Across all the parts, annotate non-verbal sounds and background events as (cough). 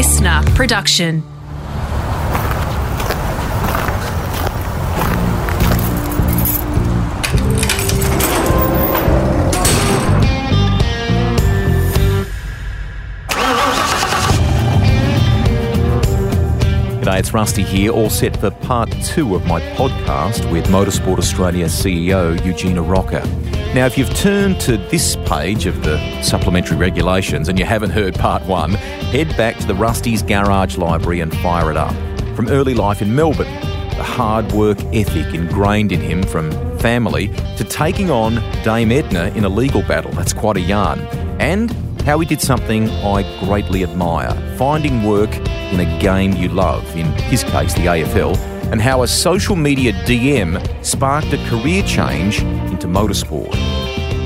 listener production. G'day, it's Rusty here, all set for part two of my podcast with Motorsport Australia CEO Eugene Arocca. Now, if you've turned to this page of the supplementary regulations and you haven't heard part one, head back to the Rusty's Garage Library and fire it up. From early life in Melbourne, the hard work ethic ingrained in him from family to taking on Dame Edna in a legal battle. That's quite a yarn. And how he did something I greatly admire finding work in a game you love, in his case, the AFL, and how a social media DM sparked a career change into motorsport.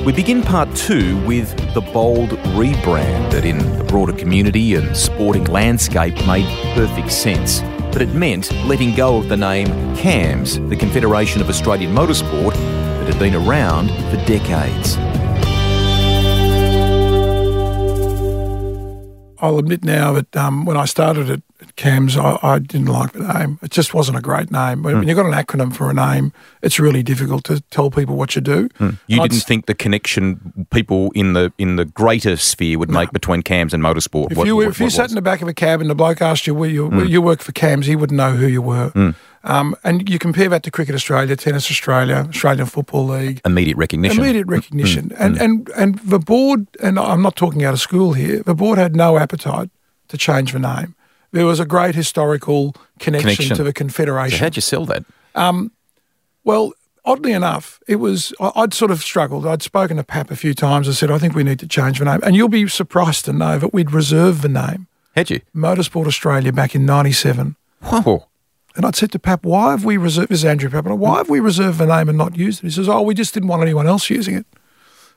We begin part two with the bold rebrand that, in the broader community and sporting landscape, made perfect sense. But it meant letting go of the name CAMS, the Confederation of Australian Motorsport, that had been around for decades. I'll admit now that um, when I started at, at CAMS, I, I, didn't like the name. It just wasn't a great name. When, mm. when, you've got an acronym for a name, it's really difficult to tell people what you do. Mm. You I'd, didn't think the connection people in the in the greater sphere would no. make between CAMS and motorsport. If what, you, what, if you sat in the back of a cab and the bloke asked you where you, mm. you work for CAMS, he wouldn't know who you were. Mm. Um, and you compare that to Cricket Australia, Tennis Australia, Australian Football League. Immediate recognition. Immediate recognition. Mm. And, and, and the board, and I'm not talking out of school here, the board had no appetite to change the name. There was a great historical connection, connection. to the Confederation. So how'd you sell that? Um, well, oddly enough, it was I'd sort of struggled. I'd spoken to Pap a few times. I said, I think we need to change the name. And you'll be surprised to know that we'd reserved the name. Had you? Motorsport Australia back in '97. Whoa. And I'd said to Pap, why have we reserved, this is Andrew Pap, why have we reserved the name and not used it? He says, oh, we just didn't want anyone else using it.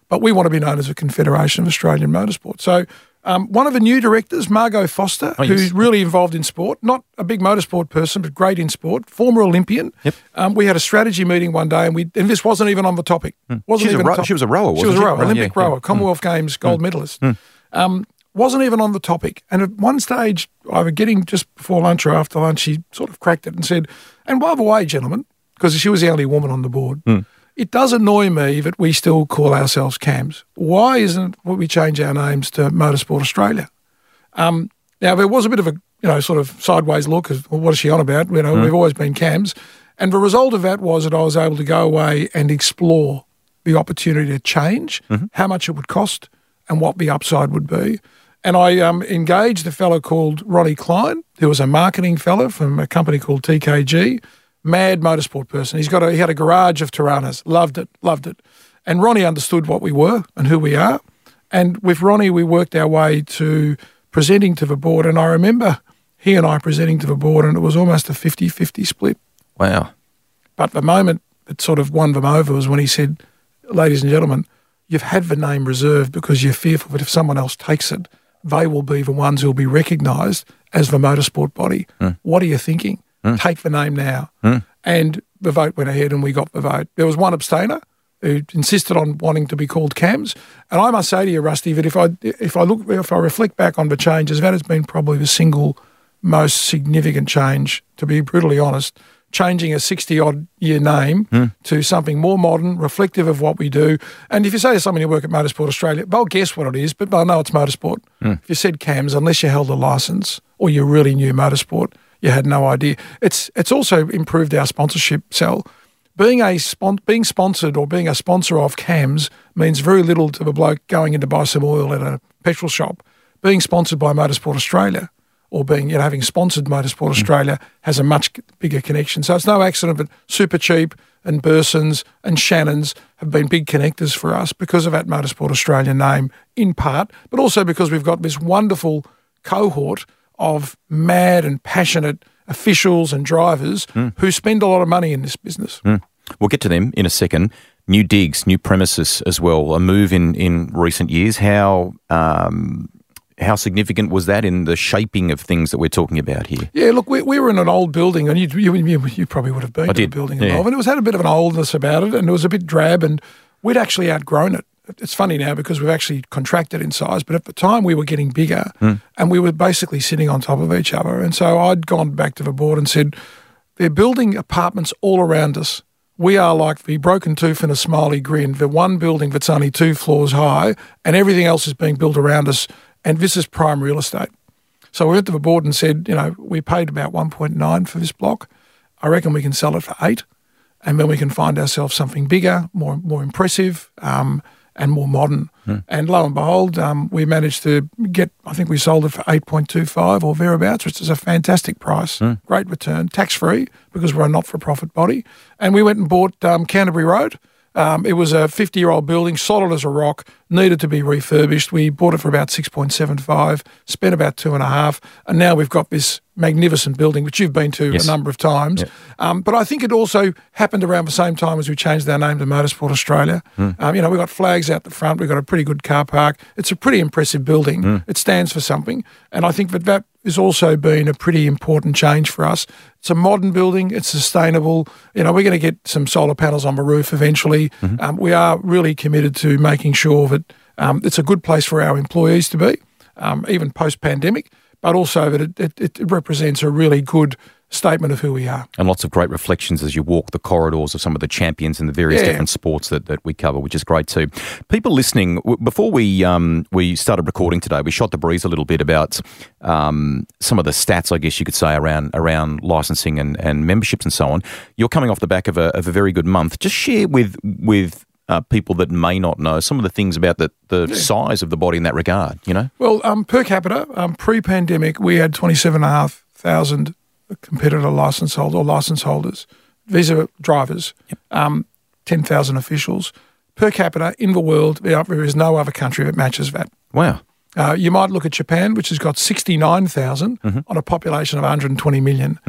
But we want to be known as a Confederation of Australian Motorsport. So um, one of the new directors, Margot Foster, oh, yes. who's really involved in sport, not a big motorsport person, but great in sport, former Olympian. Yep. Um, we had a strategy meeting one day, and we and this wasn't even on the topic. Mm. Wasn't even ro- she was a rower. she was a rower, oh, Olympic yeah, rower, yeah. Commonwealth mm. Games gold mm. medalist. Hmm. Um, wasn't even on the topic. And at one stage, I was getting just before lunch or after lunch, she sort of cracked it and said, "And by the way, gentlemen, because she was the only woman on the board." Hmm. It does annoy me that we still call ourselves CAMS. Why isn't we change our names to Motorsport Australia? Um, now there was a bit of a you know sort of sideways look. Of, well, what is she on about? You know, mm. we've always been cams, and the result of that was that I was able to go away and explore the opportunity to change, mm-hmm. how much it would cost, and what the upside would be. And I um, engaged a fellow called Ronnie Klein, who was a marketing fellow from a company called TKG, mad motorsport person. He's got a, he had a garage of Toranas, loved it, loved it. And Ronnie understood what we were and who we are. And with Ronnie, we worked our way to presenting to the board. And I remember he and I presenting to the board, and it was almost a 50 50 split. Wow. But the moment that sort of won them over was when he said, Ladies and gentlemen, you've had the name reserved because you're fearful that if someone else takes it, they will be the ones who will be recognised as the motorsport body. Mm. What are you thinking? Mm. Take the name now. Mm. And the vote went ahead and we got the vote. There was one abstainer who insisted on wanting to be called CAMS. And I must say to you, Rusty, that if I if I look if I reflect back on the changes, that has been probably the single most significant change. To be brutally honest, changing a sixty odd year name mm. to something more modern, reflective of what we do. And if you say to someone you work at Motorsport Australia, they'll guess what it is, but they'll know it's motorsport. Mm. If you said CAMS, unless you held a license or you really knew motorsport, you had no idea. It's it's also improved our sponsorship cell being a spon- being sponsored or being a sponsor of CAMS means very little to the bloke going in to buy some oil at a petrol shop. Being sponsored by Motorsport Australia or being you know having sponsored Motorsport mm. Australia has a much bigger connection. So it's no accident that Supercheap and Bursons and Shannons have been big connectors for us because of that Motorsport Australia name in part, but also because we've got this wonderful cohort of mad and passionate officials and drivers mm. who spend a lot of money in this business. Mm. We'll get to them in a second. New digs, new premises as well. A move in, in recent years. How um, how significant was that in the shaping of things that we're talking about here? Yeah, look, we, we were in an old building, and you, you, you probably would have been I in did. the building yeah. involved, and it was had a bit of an oldness about it, and it was a bit drab, and we'd actually outgrown it. it's funny now because we've actually contracted in size, but at the time we were getting bigger hmm. and we were basically sitting on top of each other. And so I'd gone back to the board and said, they're building apartments all around us. We are like the broken tooth and a smiley grin, the one building that's only two floors high, and everything else is being built around us. And this is prime real estate. So we went to the board and said, you know, we paid about 1.9 for this block. I reckon we can sell it for eight, and then we can find ourselves something bigger, more more impressive, um, and more modern. And lo and behold, um, we managed to get. I think we sold it for 8.25 or thereabouts, which is a fantastic price, great return, tax free because we're a not for profit body. And we went and bought um, Canterbury Road. Um, it was a 50 year old building, solid as a rock, needed to be refurbished. We bought it for about 6.75, spent about two and a half, and now we've got this magnificent building, which you've been to Yes. a number of times. Um, but I think it also happened around the same time as we changed our name to Motorsport Australia. Um, you know, we've got flags out the front, we've got a pretty good car park. It's a pretty impressive building. It stands for something. And I think that that has also been a pretty important change for us. It's a modern building, it's sustainable. You know, we're going to get some solar panels on the roof eventually. Um, we are really committed to making sure that um, it's a good place for our employees to be, um, even post pandemic, but also that it, it, it represents a really good statement of who we are. And lots of great reflections as you walk the corridors of some of the champions in the various Yeah. different sports that, that we cover, which is great too. People listening, w- before we um, we started recording today, we shot the breeze a little bit about um, some of the stats, I guess you could say, around around licensing and, and memberships and so on. You're coming off the back of a, of a very good month. Just share with with uh, people that may not know some of the things about the, the size of the body in that regard. You know, Well, um, per capita, um, pre-pandemic, we had twenty-seven and a half thousand competitor license holders or license holders, visa drivers, um, ten thousand officials per capita in the world. There is no other country that matches that. wow. Uh, you might look at Japan, which has got 69,000 on a population of 120 million.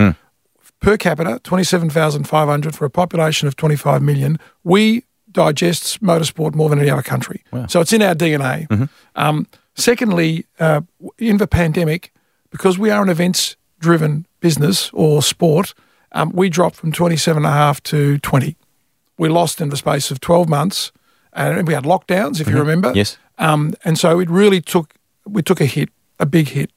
Per capita, 27,500 for a population of 25 million. We digest motorsport more than any other country. So it's in our DNA. Um, secondly, uh, in the pandemic, because we are an events driven business or sport, um, we dropped from 27.5 to 20. We lost in the space of 12 months. And we had lockdowns, if you remember. Yes. Um, and so it really took we took a hit, a big hit.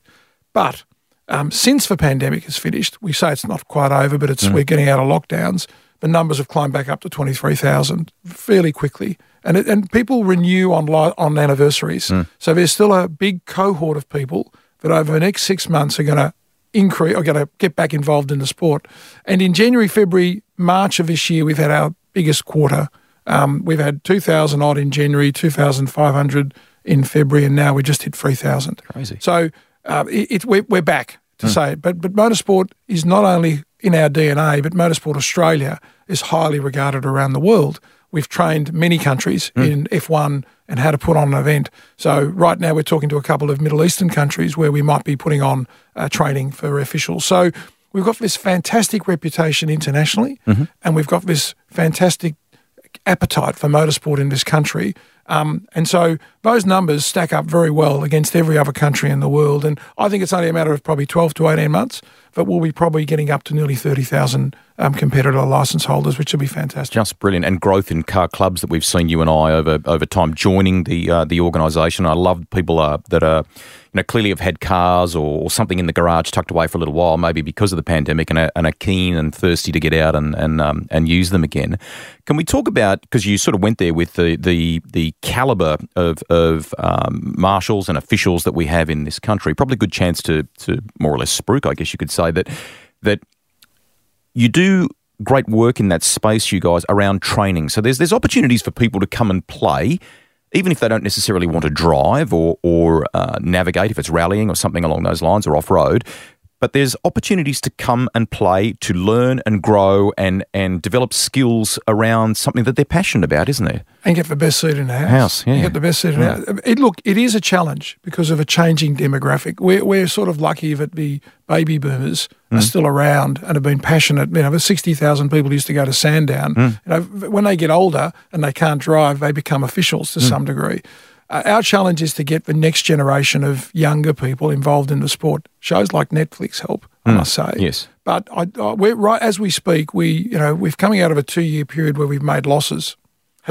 But um, since the pandemic is finished, we say it's not quite over, but it's we're getting out of lockdowns. The numbers have climbed back up to twenty three thousand fairly quickly, and it, and people renew on li- on anniversaries. So there's still a big cohort of people that over the next six months are going to increase are going to get back involved in the sport. And in January, February, March of this year, we've had our biggest quarter. Um, we've had 2,000 odd in January, 2,500 in February, and now we just hit 3,000. Crazy. So uh, it, it, we're, we're back to hmm. say it. But, but motorsport is not only in our DNA, but Motorsport Australia is highly regarded around the world. We've trained many countries hmm. in F1 and how to put on an event. So right now we're talking to a couple of Middle Eastern countries where we might be putting on uh, training for officials. So we've got this fantastic reputation internationally, mm-hmm. and we've got this fantastic appetite for motorsport in this country. Um, and so those numbers stack up very well against every other country in the world. And I think it's only a matter of probably 12 to 18 months that we'll be probably getting up to nearly 30,000 um, competitor license holders, which will be fantastic. Just brilliant, and growth in car clubs that we've seen you and I over over time joining the uh, the organisation. I love people uh, that are you know clearly have had cars or, or something in the garage tucked away for a little while, maybe because of the pandemic, and are, and are keen and thirsty to get out and and um, and use them again. Can we talk about because you sort of went there with the the the caliber of of um, marshals and officials that we have in this country? Probably a good chance to to more or less spruik, I guess you could say that that you do great work in that space, you guys, around training. So there's there's opportunities for people to come and play, even if they don't necessarily want to drive or or uh, navigate, if it's rallying or something along those lines or off road. But there's opportunities to come and play, to learn and grow and and develop skills around something that they're passionate about, isn't there? And get the best seat in the house. House, yeah. You get the best seat in the house. It, look, it is a challenge because of a changing demographic. We're, we're sort of lucky that the baby boomers are mm. still around and have been passionate. You know, the 60,000 people used to go to Sandown. Mm. You know, when they get older and they can't drive, they become officials to mm. some degree. Uh, our challenge is to get the next generation of younger people involved in the sport. Shows like Netflix help, I must say. Yes. But I, I, we're right as we speak. We, you know, we've coming out of a two-year period where we've made losses,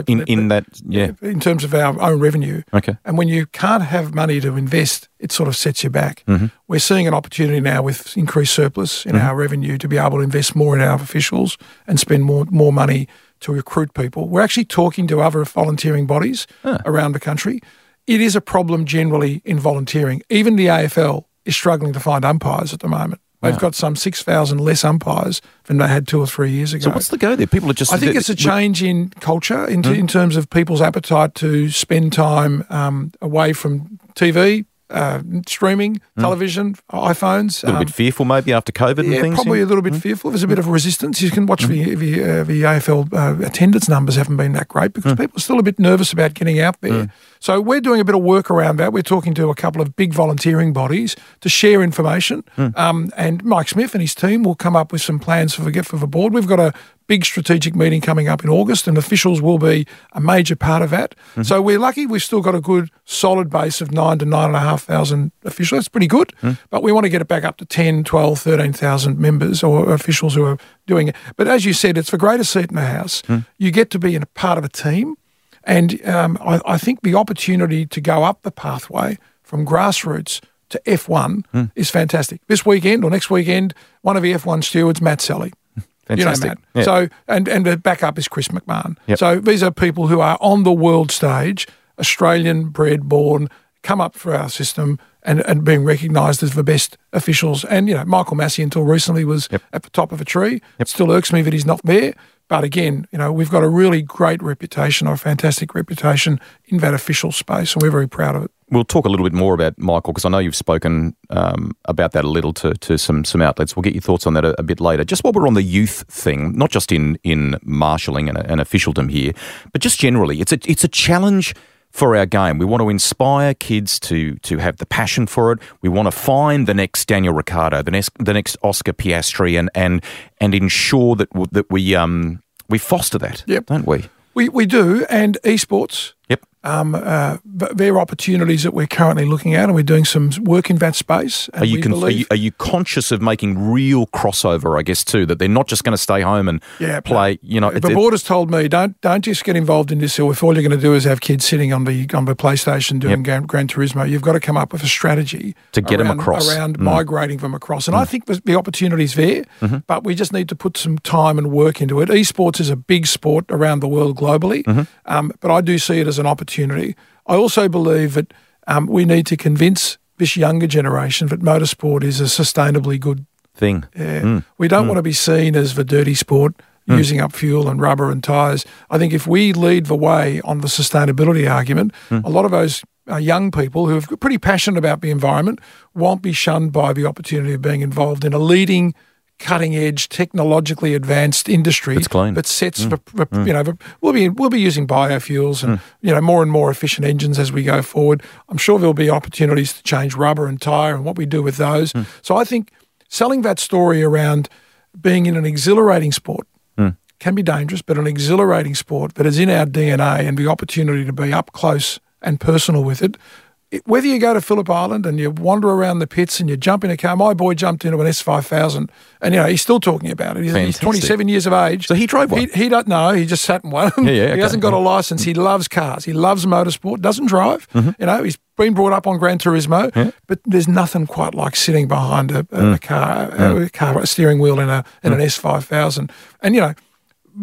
In in that, yeah. in terms of our own revenue. Okay. And when you can't have money to invest, it sort of sets you back. Mm-hmm. We're seeing an opportunity now with increased surplus in our revenue to be able to invest more in our officials and spend more more money to recruit people. We're actually talking to other volunteering bodies around the country. It is a problem generally in volunteering. Even the AFL is struggling to find umpires at the moment. They've got some 6,000 less umpires than they had two or three years ago. So what's the go there? People are just. I think it's a change in culture in, Mm. in terms of people's appetite to spend time um, away from TV, uh, streaming, television, iPhones. Mm. A little um, bit fearful maybe after COVID and yeah, things. probably a little bit fearful. There's a bit of resistance. You can watch the the, uh, the AFL uh, attendance numbers haven't been that great because people are still a bit nervous about getting out there. So we're doing a bit of work around that. We're talking to a couple of big volunteering bodies to share information. Um, and Mike Smith and his team will come up with some plans for the, for the board. We've got a big strategic meeting coming up in August, and officials will be a major part of that. Mm-hmm. So we're lucky we've still got a good solid base of nine to nine and a half thousand officials. That's pretty good, mm. but we want to get it back up to 10, 12, 13,000 members or officials who are doing it. But as you said, it's the greatest seat in the House. Mm. You get to be in a part of a team. And um, I, I think the opportunity to go up the pathway from grassroots to F1 mm. is fantastic. This weekend or next weekend, one of the F1 stewards, Matt Selley. Fantastic. You know, Matt. So, and, and the backup is Chris McMahon. Yep. So these are people who are on the world stage, Australian bred, born, come up for our system and, and being recognised as the best officials. And, you know, Michael Masi until recently was at the top of a tree. It still irks me that he's not there. But again, you know, we've got a really great reputation or a fantastic reputation in that official space, and we're very proud of it. We'll talk a little bit more about Michael because I know you've spoken um, about that a little to, to some some outlets. We'll get your thoughts on that a, a bit later. Just while we're on the youth thing, not just in in marshalling and, and officialdom here, but just generally, it's a it's a challenge for our game. We want to inspire kids to to have the passion for it. We want to find the next Daniel Ricciardo, the next the next Oscar Piastri, and and and ensure that w- that we um we foster that, Yep. don't we? We, we do, and esports. Yep. Um, uh, there are opportunities that we're currently looking at, and we're doing some work in that space. Are you, we con- are you are you conscious of making real crossover? I guess too that they're not just going to stay home and Yeah, play. You know, the it- board has told me don't don't just get involved in this. If all you're going to do is have kids sitting on the on the PlayStation doing Gran, Gran Turismo, you've got to come up with a strategy To get around- across. Mm. around migrating them across. And I think the, the opportunity's there, Mm-hmm. but we just need to put some time and work into it. Esports is a big sport around the world globally, Mm-hmm. um, but I do see it as an opportunity. I also believe that um, we need to convince this younger generation that motorsport is a sustainably good thing. yeah. Mm. We don't want to be seen as the dirty sport using up fuel and rubber and tyres. I think if we lead the way on the sustainability argument, Mm. a lot of those uh, young people who are pretty passionate about the environment won't be shunned by the opportunity of being involved in a leading cutting edge technologically advanced industry That's clean. that sets mm. the, the- mm. you know the, we'll be we'll be using biofuels and mm. you know more and more efficient engines as we go forward. I'm sure there'll be opportunities to change rubber and tire and what we do with those. So i think selling that story around being in an exhilarating sport can be dangerous, but an exhilarating sport that is in our DNA and the opportunity to be up close and personal with it. Whether you go to Phillip Island and you wander around the pits and you jump in a car, my boy jumped into an S5000 and, you know, he's still talking about it. He's, he's Fantastic. 27 years of age. So he drove one? He, he don't know. He just sat in one. Yeah, yeah, he okay. hasn't got a license. He loves cars. He loves motorsport, doesn't drive. Mm-hmm. You know, he's been brought up on Gran Turismo, but there's nothing quite like sitting behind a, a, Mm. a car, a, car a steering wheel in a in an S5000. And, you know,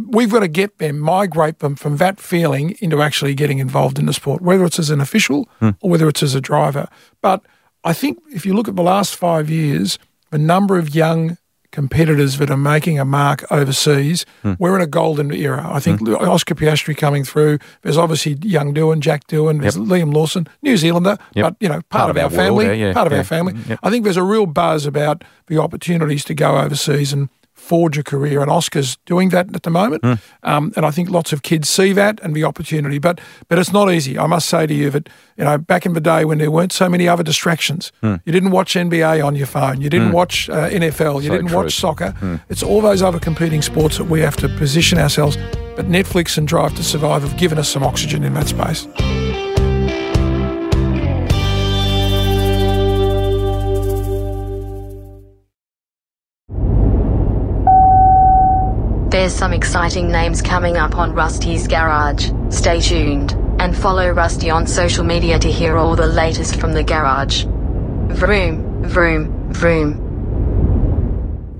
we've got to get them, migrate them from that feeling into actually getting involved in the sport, whether it's as an official hmm. or whether it's as a driver. But I think if you look at the last five years, the number of young competitors that are making a mark overseas, hmm. we're in a golden era. I think hmm. Oscar Piastri coming through. There's obviously young Doohan, Jack Doohan, there's Liam Lawson, New Zealander, Yep. but you know, part, of, our, world, family, yeah, yeah, part of yeah. our family. Yep. I think there's a real buzz about the opportunities to go overseas and forge a career, and Oscar's doing that at the moment. Hmm. Um, and I think lots of kids see that and the opportunity, but but it's not easy. I must say to you that you know back in the day when there weren't so many other distractions, Hmm. you didn't watch NBA on your phone, you didn't watch uh, NFL, you So didn't true. Hmm. watch soccer. It's all those other competing sports that we have to position ourselves. But Netflix and Drive to Survive have given us some oxygen in that space. There's some exciting names coming up on Rusty's Garage. Stay tuned and follow Rusty on social media to hear all the latest from the garage. Vroom, vroom, vroom.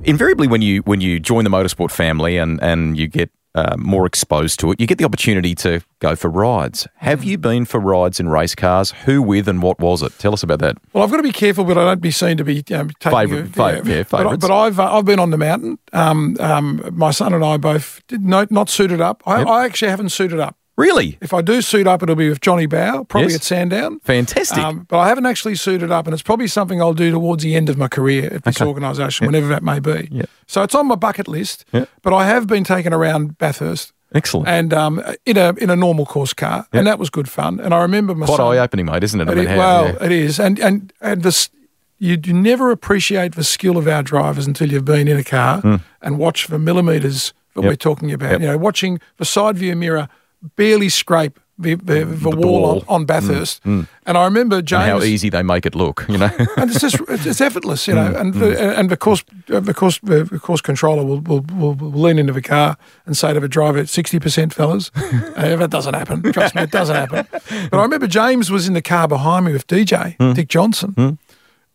Invariably, when you when you join the motorsport family and and you get uh, more exposed to it, you get the opportunity to go for rides. Have you been for rides in race cars? Who with and what was it? Tell us about that. Well, I've got to be careful, but I don't be seen to be know, taking Favourite- a- fa- yeah, but, but I've uh, I've been on the mountain. Um, um, my son and I both did not not suited up. I, Yep. I actually haven't suited up. Really? If I do suit up, it'll be with Johnny Bowe, probably Yes. at Sandown. Fantastic. Um, but I haven't actually suited up, and it's probably something I'll do towards the end of my career at this Okay. organisation, whenever that may be. Yep. So it's on my bucket list. Yep. But I have been taken around Bathurst Excellent. and um, in a in a normal course car, Yep. and that was good fun. And I remember my Quite eye opening, mate, isn't it? I mean, how- well, yeah. it is, and and and this you do never appreciate the skill of our drivers until you've been in a car and watch the millimeters that. Yep. we're talking about. Yep. You know, watching the side view mirror barely scrape the the, the, wall, on, on Bathurst, and I remember James. and how easy they make it look, you know. (laughs) and it's just it's, effortless, you Hmm. know. And the, and the course the course the course controller will, will, will, will lean into the car and say to the driver, "60 percent, fellas." (laughs) uh, that doesn't happen. Trust me, it doesn't happen. But I remember James was in the car behind me with DJ Hmm. Dick Johnson,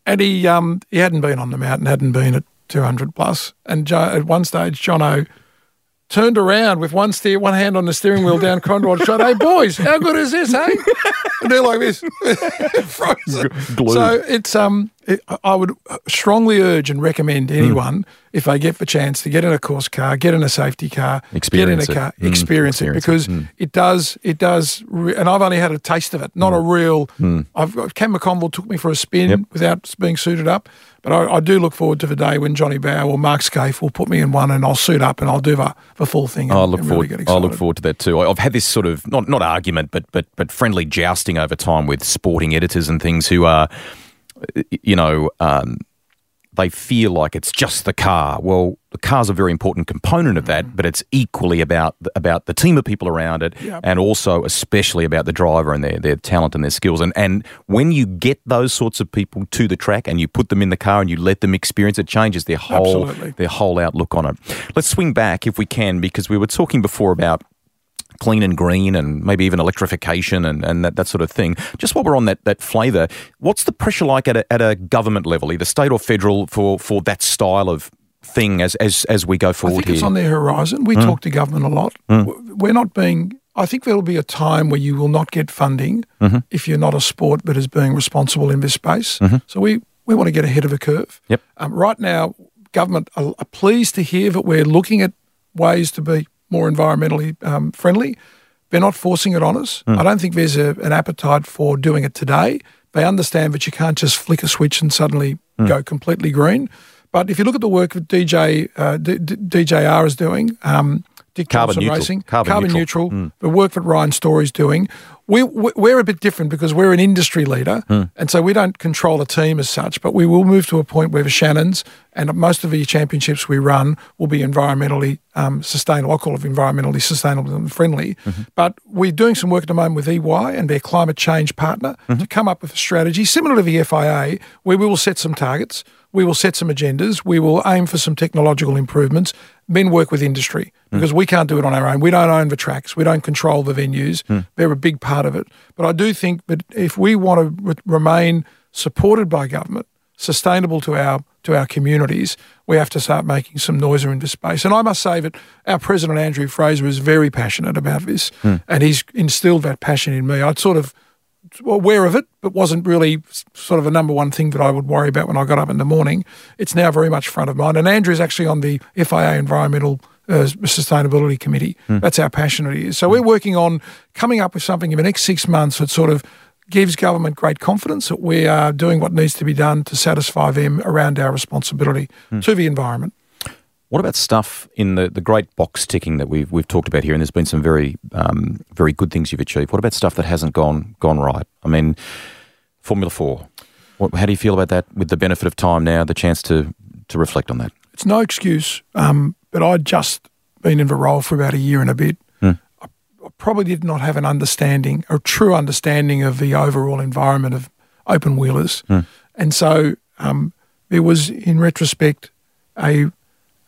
and he um he hadn't been on the mountain, hadn't been at 200 plus, and jo- at one stage, Jono. Turned around with one steer, one hand on the steering wheel down Conrod Shot. Hey boys, how good is this, hey? And they're like this, (laughs) frozen. So it's um, I would strongly urge and recommend Hmm. anyone if they get the chance to get in a course car, get in a safety car, Experience get in a car, Mm, experience, experience it. it because Mm. it does, it does, re- and I've only had a taste of it, not a real. I've got Cam McConville took me for a spin Hmm. Yep. without being suited up, but I, I do look forward to the day when Johnny Bowe or Mark Skaife will put me in one and I'll suit up and I'll do the, the full thing. And, I look forward. Really I look forward to that too. I've had this sort of not not argument, but but but friendly jousting over time with sporting editors and things who are, uh, you know, um, they feel like it's just the car. Well, the car's a very important component of that, but it's equally about about the team of people around it, Yep. and also especially about the driver and their their talent and their skills. And and when you get those sorts of people to the track and you put them in the car and you let them experience, it changes their whole Absolutely. their whole outlook on it. Let's swing back if we can, because we were talking before about clean and green and maybe even electrification and, and that, that sort of thing. Just while we're on that, that flavour, what's the pressure like at a, at a government level, either state or federal, for, for that style of thing as, as, as we go forward I think here? it's on their horizon. We mm. talk to government a lot. Mm. W- We're not being. I think there will be a time where you will not get funding mm-hmm. if you're not a sport, but as being responsible in this space. Mm-hmm. So we we want to get ahead of the curve. Yep. Um, right now, government are, are pleased to hear that we're looking at ways to be more environmentally um, friendly. They're not forcing it on us. I don't think there's a, an appetite for doing it today. They understand that you can't just flick a switch and suddenly go completely green. But if you look at the work that DJ uh, D- D- DJR is doing, um, Dick Carbon Johnson neutral. Racing, Carbon neutral, neutral. Mm. the work that Ryan Story's doing, we, we- we're a bit different because we're an industry leader, hmm. and so we don't control a team as such. But we will move to a point where the Shannons and most of the championships we run will be environmentally um, sustainable. I call it environmentally sustainable and friendly. Mm-hmm. But we're doing some work at the moment with EY and their climate change partner mm-hmm. to come up with a strategy similar to the FIA, where we will set some targets. We will set some agendas. We will aim for some technological improvements, then work with industry hmm. because we can't do it on our own. We don't own the tracks. We don't control the venues. Hmm. They're a big part of it. But I do think that if we want to re- remain supported by government, sustainable to our to our communities, we have to start making some noise in this space. And I must say that our president Andrew Fraser is very passionate about this, hmm. and he's instilled that passion in me. I'd sort of aware of it, but wasn't really sort of a number one thing that I would worry about when I got up in the morning. It's now very much front of mind. And Andrew's actually on the FIA Environmental uh, Sustainability Committee. That's how passionate he is. So we're working on coming up with something in the next six months that sort of gives government great confidence that we are doing what needs to be done to satisfy them around our responsibility to the environment. What about stuff in the, the great box ticking that we've we've talked about here? And there's been some very um, very good things you've achieved. What about stuff that hasn't gone gone right? I mean, Formula Four. What, how do you feel about that? With the benefit of time now, the chance to to reflect on that. it's no excuse, um, but I'd just been in the role for about a year and a bit. I, I probably did not have an understanding, a true understanding of the overall environment of open wheelers. And so um, there was, in retrospect, a,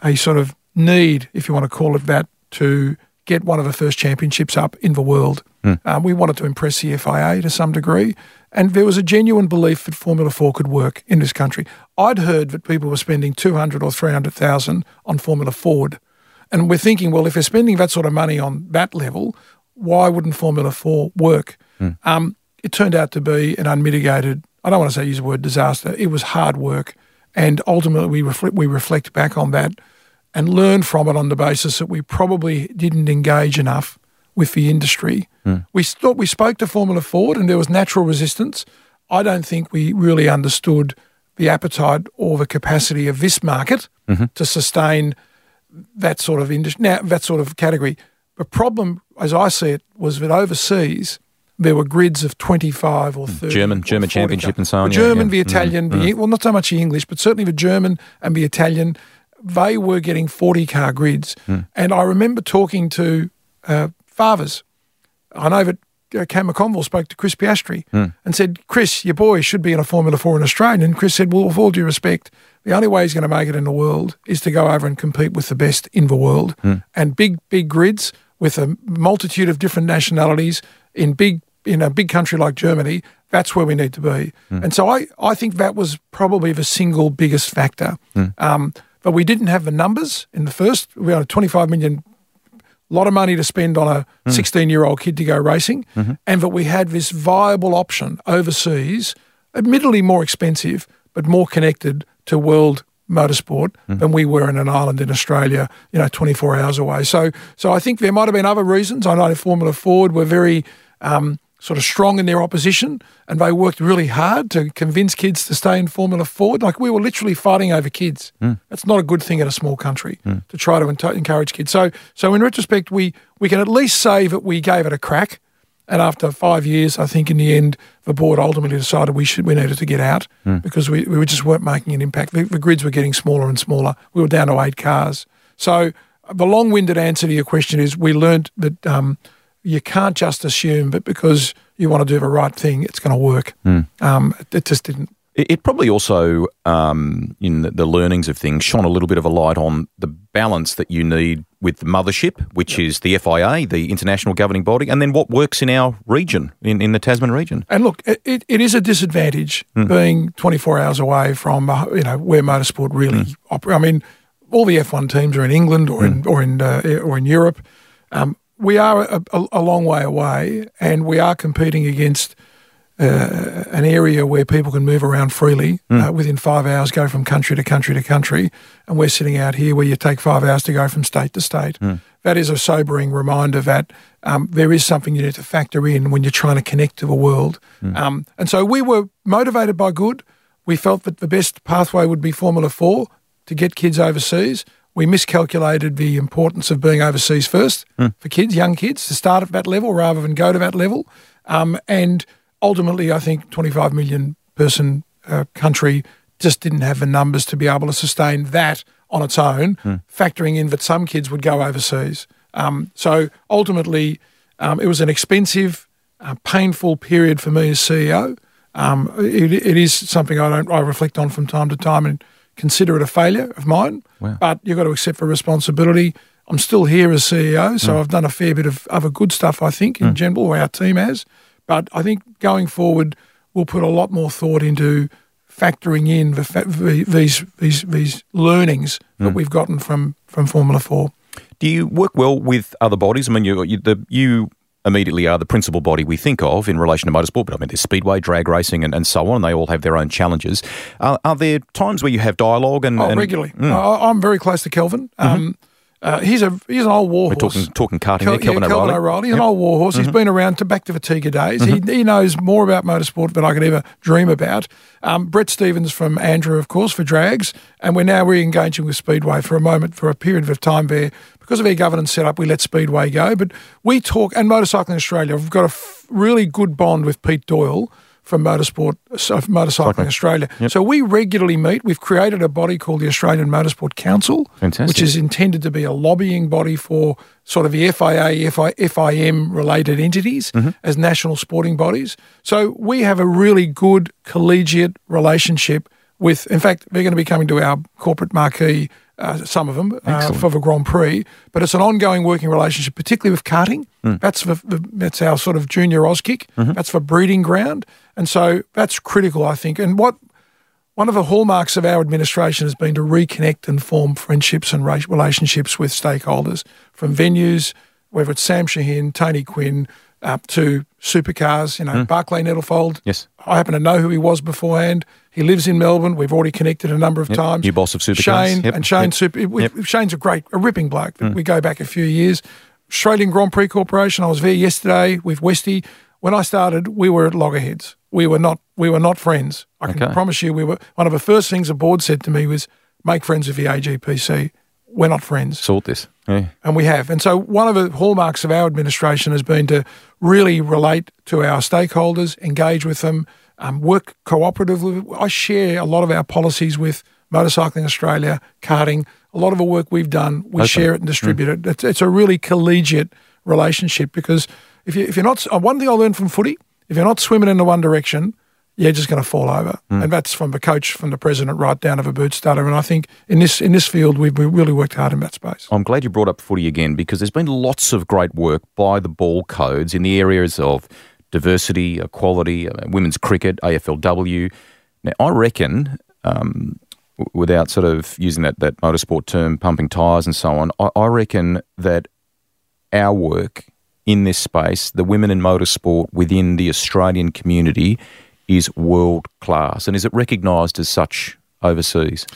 a sort of need, if you want to call it that, to get one of the first championships up in the world. Um, we wanted to impress the FIA to some degree, and there was a genuine belief that Formula Four could work in this country. I'd heard that people were spending two hundred or three hundred thousand on Formula Ford, and we're thinking, well, if they're spending that sort of money on that level, why wouldn't Formula Four work? Um, it turned out to be an unmitigated. I don't want to say use the word disaster. It was hard work, and ultimately we reflect we reflect back on that and learn from it on the basis that we probably didn't engage enough with the industry. Hmm. We thought we spoke to Formula Ford and there was natural resistance. I don't think we really understood the appetite or the capacity of this market mm-hmm. to sustain that sort of industry, now, that sort of category. The problem, as I see it, was that overseas there were grids of 25 or hmm. 30. German- or German 40 championship and so on, The German, yeah. the mm-hmm. Italian, the, mm-hmm. well, not so much the English, but certainly the German and the Italian, they were getting 40 car grids. And I remember talking to uh, fathers. I know that uh, Cam McConville spoke to Chris Piastri and said, Chris, your boy should be in a Formula 4 in Australia. And Chris said, well, with all due respect, the only way he's going to make it in the world is to go over and compete with the best in the world. And big, big grids with a multitude of different nationalities in big in a big country like Germany, that's where we need to be. And so I, I think that was probably the single biggest factor. Um, but we didn't have the numbers in the first. We had a 25 million lot of money to spend on a mm. 16 year old kid to go racing, mm-hmm. and that we had this viable option overseas, admittedly more expensive, but more connected to world motorsport mm. than we were in an island in Australia, you know, 24 hours away. So, so I think there might have been other reasons. I know Formula Ford were very um, sort of strong in their opposition, and they worked really hard to convince kids to stay in Formula Ford. Like we were literally fighting over kids. Hmm. That's not a good thing in a small country hmm. to try to encourage kids. So, so in retrospect, we we can at least say that we gave it a crack. And after five years, I think in the end, the board ultimately decided we should we needed to get out hmm. because we, we just weren't making an impact. The, the grids were getting smaller and smaller. We were down to eight cars. So the long-winded answer to your question is we learned that um, you can't just assume that because you want to do the right thing, it's going to work. Um, it, just didn't. It, it probably also, um, in the, the learnings of things, shone a little bit of a light on the balance that you need with the mothership, which is the FIA, the international governing body, and then what works in our region, in, in the Tasman region. And look, it, it, it is a disadvantage being 24 hours away from uh, you know where motorsport really operates. I mean, all the F1 teams are in England or in or in uh, or in Europe. Um, we are a, a, a long way away, and we are competing against uh, an area where people can move around freely uh, within five hours, go from country to country to country. And we're sitting out here where you take five hours to go from state to state. That is a sobering reminder that um, there is something you need to factor in when you're trying to connect to the world. Um, and so we were motivated by good. We felt that the best pathway would be Formula Four to get kids overseas. We miscalculated the importance of being overseas first for kids, young kids, to start at that level rather than go to that level. Um, and ultimately, I think 25 million person uh, country just didn't have the numbers to be able to sustain that on its own, factoring in that some kids would go overseas. Um, so ultimately, um, it was an expensive, uh, painful period for me as CEO. Um, it, it is something I don't I reflect on from time to time and consider it a failure of mine. Wow. But you've got to accept the responsibility. I'm still here as CEO, so mm. I've done a fair bit of other good stuff. I think in mm. general, or our team has. But I think going forward, we'll put a lot more thought into factoring in the fa- these these these learnings that mm. we've gotten from from Formula Four. Do you work well with other bodies? I mean, you, you, the, you immediately are the principal body we think of in relation to motorsport, but I mean, there's speedway, drag racing, and, and so on. and They all have their own challenges. Are, are there times where you have dialogue and, Oh, and regularly. I, I'm very close to Kelvin. Um, uh, he's a he's an old war we're horse. talking talking karting Kel- there, Kelvin yeah, O'Reilly? Kelvin O'Reilly. He's Yep. an old war horse. He's been around to back to the Tiga days. He, he knows more about motorsport than I could ever dream about. Um, Brett Stevens from ANDRA, of course, for drags, and we're now re-engaging with Speedway for a moment, for a period of time there. Because of our governance setup, we let Speedway go, but we talk, and Motorcycling Australia, we've got a f- really good bond with Pete Doyle from Motorsport, so from Motorcycling Australia. So we regularly meet. We've created a body called the Australian Motorsport Council, Fantastic. which is intended to be a lobbying body for sort of the FIA, FI, FIM related entities mm-hmm. as national sporting bodies. So we have a really good collegiate relationship with, in fact, they're going to be coming to our corporate marquee uh, some of them uh, for the Grand Prix. But it's an ongoing working relationship, particularly with karting. That's for, the, that's our sort of junior Auskick. That's for breeding ground, and so that's critical, I think. And what one of the hallmarks of our administration has been to reconnect and form friendships and relationships with stakeholders from venues, whether it's Sam Shahin, Tony Quinn, up to supercars, you know, Barclay Nettlefold. Yes. I happen to know who he was beforehand. He lives in Melbourne. We've already connected a number of times. New boss of Supercars. Shane Yep. and Shane Yep. Super. we- Yep. Mm. Shane's a great, a ripping bloke. We go back a few years. Australian Grand Prix Corporation. I was there yesterday with Westy. When I started, we were at loggerheads. We were not. We were not friends. I can Okay. promise you. We were. One of the first things the board said to me was, "Make friends with the AGPC." We're not friends Sort this. Yeah. and we have. And so one of the hallmarks of our administration has been to really relate to our stakeholders, engage with them, um, work cooperatively. I share a lot of our policies with Motorcycling Australia, karting. A lot of the work we've done, we Okay. share it and distribute it. It's, it's a really collegiate relationship because if, you, if you're not, uh, one thing I learned from footy, if you're not swimming in the one direction, you're just going to fall over. And that's from the coach, from the president, right down to the boot starter. And I think in this in this field, we've, we've really worked hard in that space. I'm glad you brought up footy again because there's been lots of great work by the ball codes in the areas of diversity, equality, uh, women's cricket, AFLW. Now, I reckon, um, without sort of using that, that motorsport term, pumping tyres and so on, I, I reckon that our work in this space, the women in motorsport within the Australian community, is world class. And is it recognised as such overseas?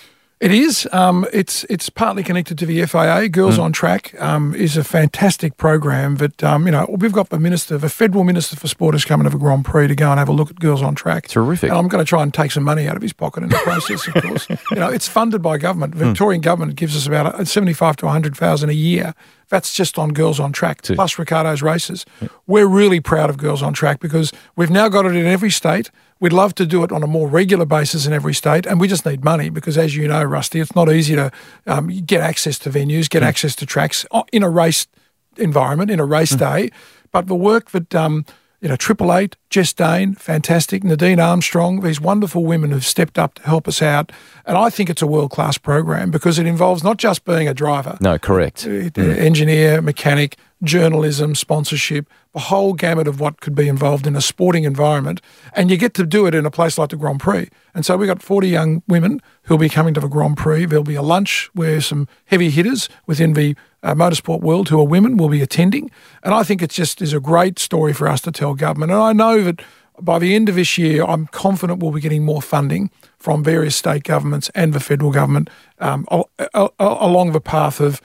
It is. Um, it's it's partly connected to the FIA. Girls Hmm. on Track um, is a fantastic program that um, you know we've got the minister, the federal minister for sport, is coming to the Grand Prix to go and have a look at Girls on Track. Terrific. And I'm going to try and take some money out of his pocket in the process. of course, (laughs) you know it's funded by government. The Hmm. Victorian government gives us about seventy-five to hundred thousand a year. That's just on Girls on Track plus Ricardo's races. We're really proud of Girls on Track because we've now got it in every state. We'd love to do it on a more regular basis in every state, and we just need money because, as you know, Rusty, it's not easy to um, get access to venues, get access to tracks uh, in a race environment, in a race day. But the work that um, you know, Triple Eight, Jess Dane, fantastic, Nadine Armstrong, these wonderful women have stepped up to help us out, and I think it's a world class program because it involves not just being a driver, No, correct. uh, engineer, mechanic, journalism, sponsorship, the whole gamut of what could be involved in a sporting environment. And you get to do it in a place like the Grand Prix. And so we've got 40 young women who'll be coming to the Grand Prix. There'll be a lunch where some heavy hitters within the uh, motorsport world who are women will be attending. And I think it just is a great story for us to tell government. And I know that by the end of this year, I'm confident we'll be getting more funding from various state governments and the federal government um, al- along the path of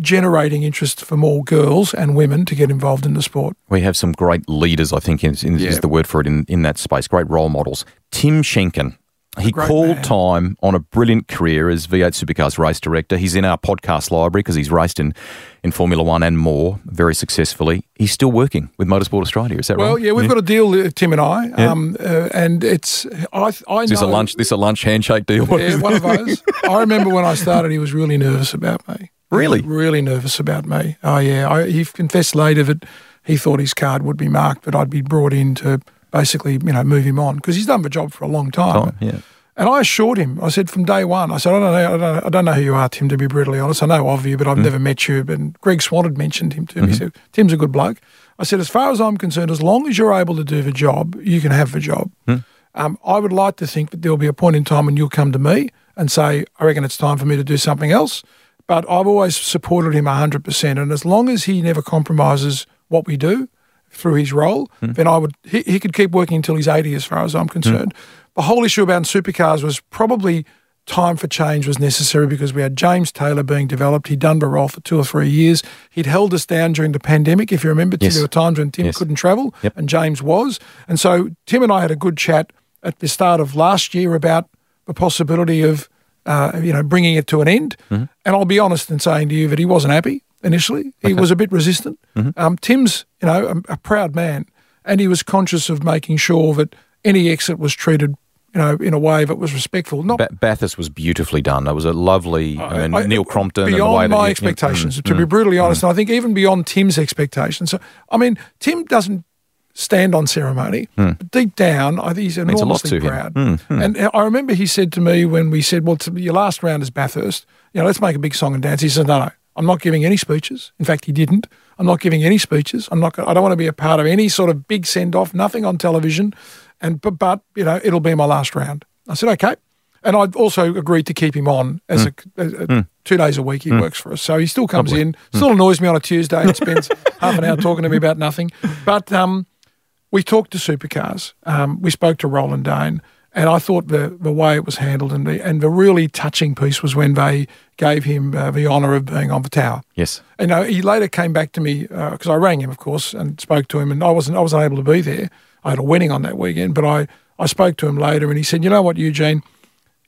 generating interest for more girls and women to get involved in the sport. We have some great leaders, I think is, is Yeah. the word for it in, in that space, great role models. Tim Schenken. He called man. time on a brilliant career as V8 Supercars race director. He's in our podcast library because he's raced in, in Formula One and more very successfully. He's still working with Motorsport Australia. Is that Well, right? Well, yeah, we've got a deal, uh, Tim and I, um, uh, and it's I. I Is this a lunch? This a lunch handshake deal? Yeah, one of those. (laughs) I remember when I started, he was really nervous about me. Really? really nervous about me. Oh yeah, I, he confessed later that he thought his card would be marked, but I'd be brought in to basically, you know, move him on because he's done the job for a long time. Yeah. And I assured him, I said from day one, I said, I don't know, I don't, I don't know who you are, Tim, to be brutally honest. I know of you, but I've Mm. never met you. And Greg Swan had mentioned him to me. Mm-hmm. He said, Tim's a good bloke. I said, as far as I'm concerned, as long as you're able to do the job, you can have the job. Mm. Um, I would like to think that there'll be a point in time when you'll come to me and say, I reckon it's time for me to do something else. But I've always supported him 100%. And as long as he never compromises what we do through his role, hmm. then I would he, he could keep working until he's 80 as far as I'm concerned. Hmm. The whole issue about supercars was probably time for change was necessary because we had James Taylor being developed. He'd done the role for two or three years. He'd held us down during the pandemic. If you remember, Tim, Yes. there were times when Tim Yes. couldn't travel Yep. and James was. And so Tim and I had a good chat at the start of last year about the possibility of, uh, you know, bringing it to an end. Mm-hmm. And I'll be honest in saying to you that he wasn't happy initially. He was a bit resistant. Mm-hmm. Um, Tim's, you know, a, a proud man, and he was conscious of making sure that any exit was treated, you know, in a way that was respectful. Not Ba- Bathurst was beautifully done. That was a lovely, I mean, I- Neil Crompton and the beyond way that my you- expectations. Mm, to be brutally honest, and I think even beyond Tim's expectations. So, I mean, Tim doesn't stand on ceremony. But deep down, I think he's Hmm. A enormously proud. Mm, mm. And I remember he said to me when we said, "Well, your last round is Bathurst. You know, let's make a big song and dance." He said, "No, no, I'm not giving any speeches. In fact, he didn't. I'm not giving any speeches. I'm not. I don't want to be a part of any sort of big send off. Nothing on television. And but, but you know, it'll be my last round." I said, "Okay." And I'd also agreed to keep him on as a, as a- two days a week. He works for us, so he still comes in. Still annoys me on a Tuesday and spends (laughs) half an hour talking to me about nothing. But um, we talked to supercars. Um, we spoke to Roland Dane, and I thought the the way it was handled and the and the really touching piece was when they gave him uh, the honour of being on the tower. Yes. You know, he later came back to me because I rang him, of course, and spoke to him, and I wasn't I wasn't able to be there. I had a wedding on that weekend, but I I spoke to him later, and he said, "You know what, Eugene?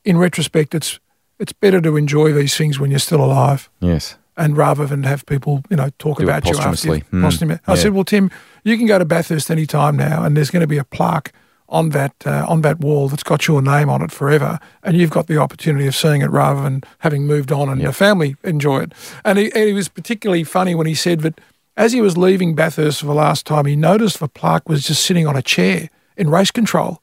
In retrospect, it's it's better to enjoy these things when you're still alive." Yes. and rather than have people, you know, talk Do about you after posthumously. you've Mm, posthumously- I yeah. said, well, Tim, you can go to Bathurst any time now, and there's going to be a plaque on that uh, on that wall that's got your name on it forever, and you've got the opportunity of seeing it rather than having moved on and the family enjoy it. And he, and he was particularly funny when he said that as he was leaving Bathurst for the last time, he noticed the plaque was just sitting on a chair in race control.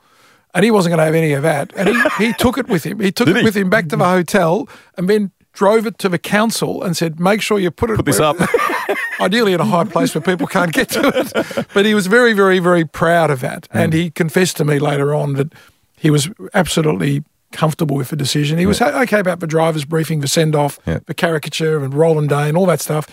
And he wasn't going to have any of that. And he, he took it with him. He took Did it he? with him back to the hotel and then drove it to the council and said, make sure you put it Put this up. (laughs) ideally in a high place where people can't get to it. (laughs) But he was very, very, very proud of that. And mm. he confessed to me later on that he was absolutely comfortable with the decision. He was okay about the driver's briefing, the send off, Yeah. the caricature and Roland Day and all that stuff.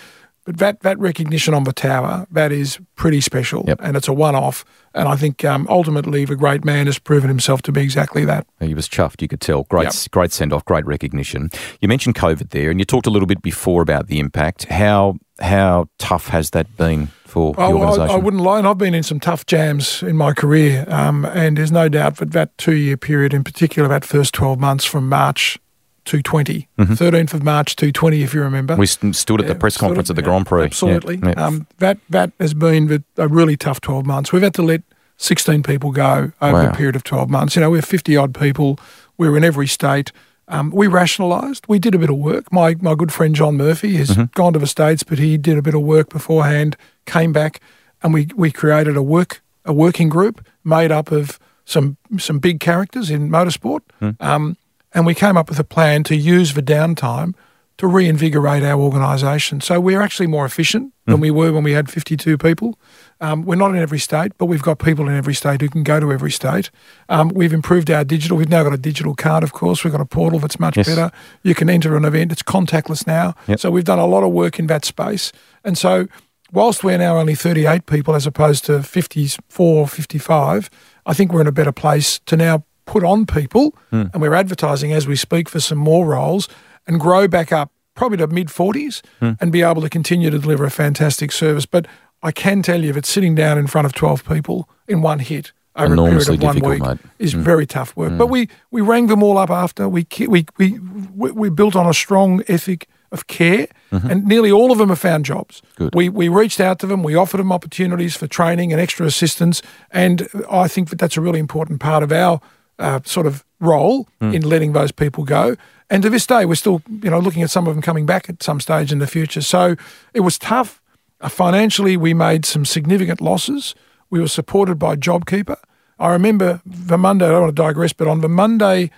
But that, that recognition on the tower, that is pretty special. Yep. And it's a one off. And I think um, ultimately the great man has proven himself to be exactly that. He was chuffed, you could tell. Great, Yep. great send off, great recognition. You mentioned COVID there, and you talked a little bit before about the impact. How how tough has that been for the Oh, I, organisation? I wouldn't lie, and I've been in some tough jams in my career, um, and there's no doubt that that two-year period, in particular, that first 12 months from March 220, 13th of March 220, if you remember. Mm-hmm. We st- stood at the Yeah, press conference of, at the Grand Prix. Yeah, Absolutely. yeah. Um, that that has been a really tough 12 months. We've had to let 16 people go over Wow. a period of 12 months. You know, we're 50 odd people. We're in every state. Um, we rationalised. We did a bit of work. My my good friend John Murphy has Mm-hmm. gone to the states, but he did a bit of work beforehand. Came back, and we we created a work a working group made up of some some big characters in motorsport. Hmm. Um, and we came up with a plan to use the downtime to reinvigorate our organisation. So we're actually more efficient than we were when we had 52 people. Um, we're not in every state, but we've got people in every state who can go to every state. Um, we've improved our digital. We've now got a digital card, of course. We've got a portal that's much Yes. better. You can enter an event. It's contactless now. Yep. So we've done a lot of work in that space. And so whilst we're now only 38 people as opposed to 54, 55, I think we're in a better place to now put on people, hmm. and we're advertising as we speak for some more roles and grow back up probably to mid 40s hmm. and be able to continue to deliver a fantastic service. But I can tell you that sitting down in front of 12 people in one hit over Enormously a period of one week mate. is hmm. very tough work. But we, we rang them all up after. We, we, we, we, built on a strong ethic of care, mm-hmm. and nearly all of them have found jobs. Good. We, we reached out to them, we offered them opportunities for training and extra assistance, and I think that that's a really important part of our uh, sort of role in letting those people go. And to this day, we're still, you know, looking at some of them coming back at some stage in the future. So it was tough. Uh, financially, we made some significant losses. We were supported by JobKeeper. I remember the Monday, I don't want to digress, but on the Monday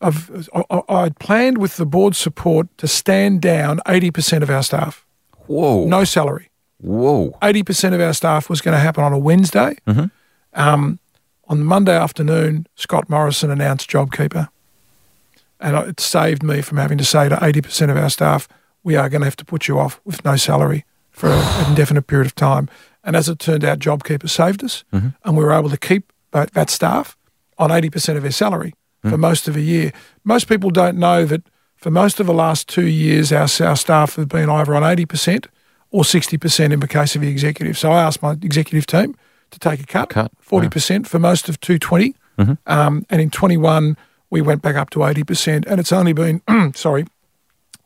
of, I, I I'd planned with the board support to stand down 80% of our staff, Whoa. no salary. Whoa. 80% of our staff was going to happen on a Wednesday. Um, on Monday afternoon, Scott Morrison announced JobKeeper. And it saved me from having to say to 80% of our staff, we are going to have to put you off with no salary for an (sighs) indefinite period of time. And as it turned out, JobKeeper saved us, mm-hmm. and we were able to keep that, that staff on 80% of their salary for mm. most of a year. Most people don't know that for most of the last two years, our, our staff have been either on 80% or 60% in the case of the executive. So I asked my executive team to take a cut, Cut, 40% for most of 220. Mm-hmm. Um, and in 21, we went back up to 80%. And it's only been, (clears throat) sorry,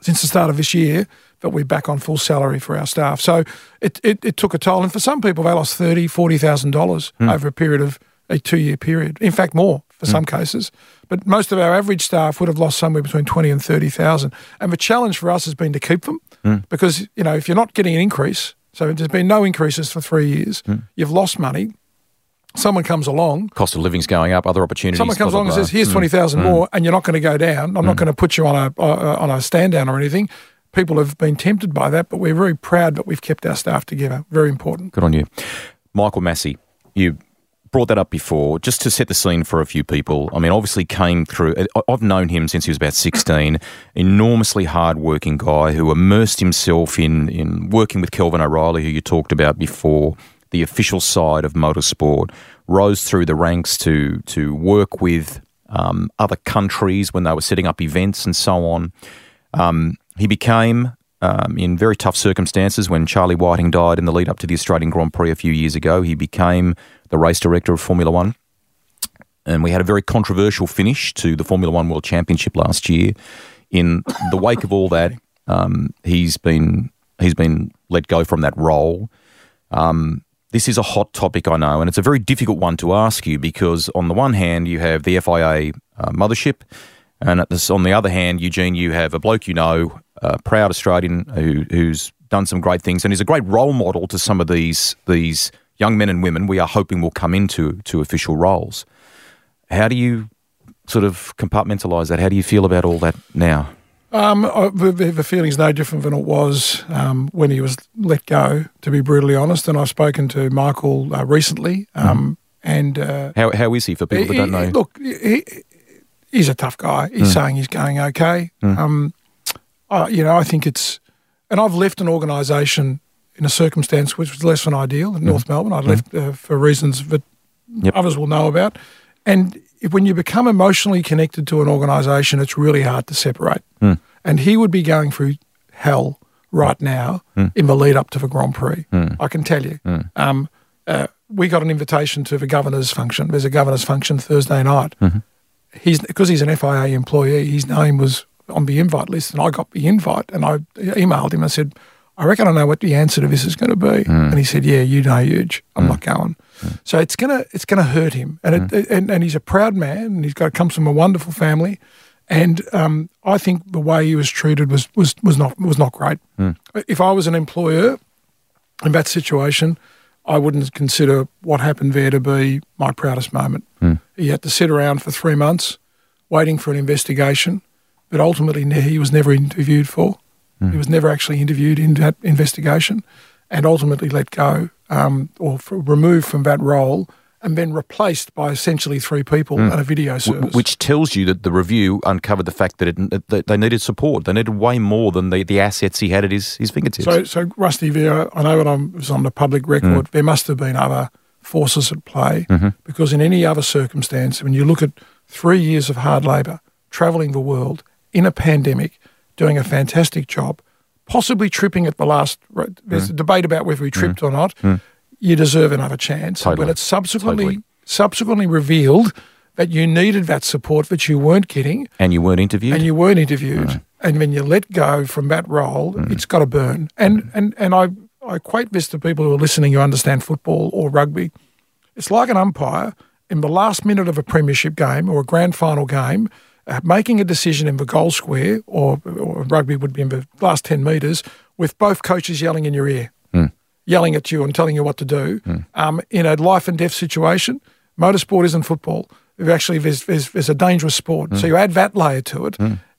since the start of this year that we're back on full salary for our staff. So it, it, it took a toll. And for some people, they lost $30,000, $40,000 mm. over a period of a two year period. In fact, more for mm. some cases. But most of our average staff would have lost somewhere between 20 and 30,000. And the challenge for us has been to keep them mm. because, you know, if you're not getting an increase, so there's been no increases for three years, hmm. you've lost money. someone comes along, Cost of living's going up, other opportunities. someone comes along and says. "Here's hmm. twenty thousand hmm. more," and you're not going to go down. I'm not going to put you on a uh, on a stand down or anything. People have been tempted by that, but we're very proud that we've kept our staff together. Very important. Good on you. Michael Masi, you brought that up before, just to set the scene for a few people. I mean, obviously came through, I've known him since he was about 16, enormously hard-working guy who immersed himself in, in working with Kelvin O'Reilly, who you talked about before, the official side of motorsport, rose through the ranks to, to work with um, other countries when they were setting up events and so on. Um, he became, um, in very tough circumstances, when Charlie Whiting died in the lead up to the Australian Grand Prix a few years ago, he became the race director of Formula One. And we had a very controversial finish to the Formula One World Championship last year. In the wake of all that, um, he's been he's been let go from that role. Um, this is a hot topic, I know, and it's a very difficult one to ask you because, on the one hand, you have the FIA uh, mothership, and this, on the other hand, Eugene, you have a bloke you know, a proud Australian who, who's done some great things and is a great role model to some of these these young men and women we are hoping will come into to official roles. How do you sort of compartmentalise that? How do you feel about all that now? Um, the, the the feeling's no different than it was um, when he was let go. To be brutally honest, and I've spoken to Michael uh, recently, um, and uh, How, how is he for people that don't know? he- Look, he, he's a tough guy. He's saying he's going okay. Um, uh, you know, I think it's, and I've left an organisation in a circumstance which was less than ideal in North Melbourne. I left uh, for reasons that Yep. others will know about. And if, when you become emotionally connected to an organisation, it's really hard to separate. And he would be going through hell right now in the lead up to the Grand Prix. I can tell you. Um, uh, we got an invitation to the governor's function. There's a governor's function Thursday night. He's because he's an FIA employee. His name was on the invite list, and I got the invite, and I emailed him. I said, "I reckon I know what the answer to this is going to be." Hmm. And he said, "Yeah, you know, huge. I'm hmm. not going." Hmm. So it's gonna it's gonna hurt him, and it, and and he's a proud man, and he's got comes from a wonderful family, and um, I think the way he was treated was was was not was not great. If I was an employer in that situation, I wouldn't consider what happened there to be my proudest moment. He had to sit around for three months waiting for an investigation, but ultimately he was never interviewed for. Mm. He was never actually interviewed in that investigation and ultimately let go um, or f removed from that role and then replaced by essentially three people mm. and a video service. which tells you that the review uncovered the fact that, it, that they needed support. They needed way more than the, the assets he had at his, his fingertips. So, so Rusty Vera, I know that I was on the public mm. record. There must have been other forces at play mm-hmm. because in any other circumstance, when you look at three years of hard labour, travelling the world in a pandemic, doing a fantastic job, possibly tripping at the last. There's a debate about whether he hmm. tripped or not. Hmm. You deserve another chance. Totally. When it's subsequently Totally. subsequently revealed that you needed that support that you weren't getting, and you weren't interviewed? and you weren't interviewed, and when you let go from that role, it's got to burn. And and and I I equate this to people who are listening who understand football or rugby. It's like an umpire in the last minute of a premiership game or a grand final game, uh, making a decision in the goal square, or, or rugby would be in the last ten metres, with both coaches yelling in your ear yelling at you and telling you what to do um, in a life and death situation. Motorsport isn't football. Actually, there's, there's, there's a dangerous sport. So you add that layer to it,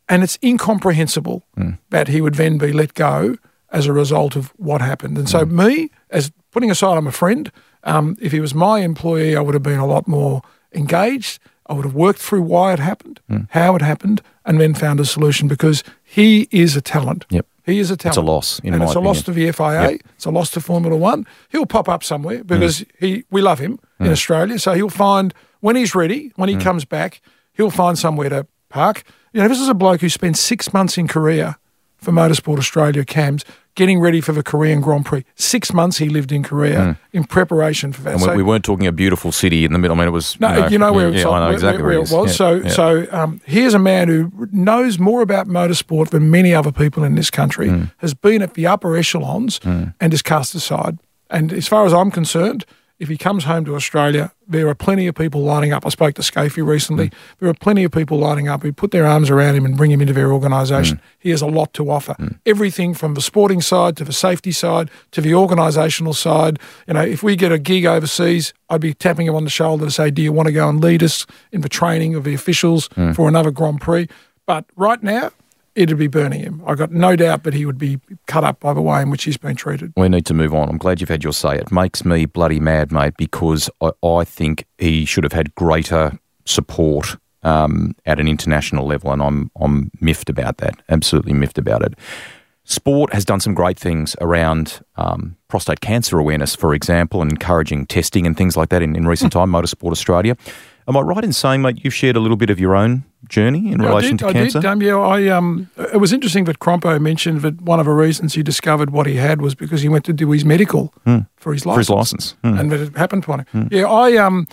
and it's incomprehensible that he would then be let go as a result of what happened. And so, me, as putting aside I'm a friend, um, if he was my employee, I would have been a lot more engaged. I would have worked through why it happened, how it happened, and then found a solution because he is a talent. Yep. He is a talent. It's a loss, in and it's a loss to the FIA. Yep. It's a loss to Formula One. He'll pop up somewhere because Mm. he we love him in Australia. So he'll find when he's ready, when Mm. he comes back, he'll find somewhere to park. You know, this is a bloke who spent six months in Korea for Motorsport Australia CAMS, getting ready for the Korean Grand Prix. Six months he lived in Korea in preparation for that. Mm. and So- we, we weren't talking a beautiful city in the middle. I mean, it was. no, you know, where, yeah, it's I know where- exactly where, where, it was. Yeah, so, yeah. so um, here's a man who knows more about motorsport than many other people in this country. Mm. Has been at the upper echelons and is cast aside. And as far as I'm concerned, if he comes home to Australia, there are plenty of people lining up. I spoke to Skaife recently. Hmm. There are plenty of people lining up who put their arms around him and bring him into their organisation. Hmm. He has a lot to offer. Hmm. Everything from the sporting side to the safety side to the organisational side. You know, if we get a gig overseas, I'd be tapping him on the shoulder to say, "Do you want to go and lead us in the training of the officials for another Grand Prix?" But right now, it'd be burning him. I've got no doubt that he would be cut up by the way in which he's been treated. We need to move on. I'm glad you've had your say. It makes me bloody mad, mate, because I, I think he should have had greater support um, at an international level, and I'm I'm miffed about that. Absolutely miffed about it. Sport has done some great things around um, prostate cancer awareness, for example, and encouraging testing and things like that in, in recent (laughs) time. Motorsport Australia. Am I right in saying, mate, you've shared a little bit of your own journey in Yeah, relation I did, to I cancer? Did, um, yeah, I um, it was interesting that Crompo mentioned that one of the reasons he discovered what he had was because he went to do his medical for his license. For his license. Hmm. and that it happened to him. Yeah, I um,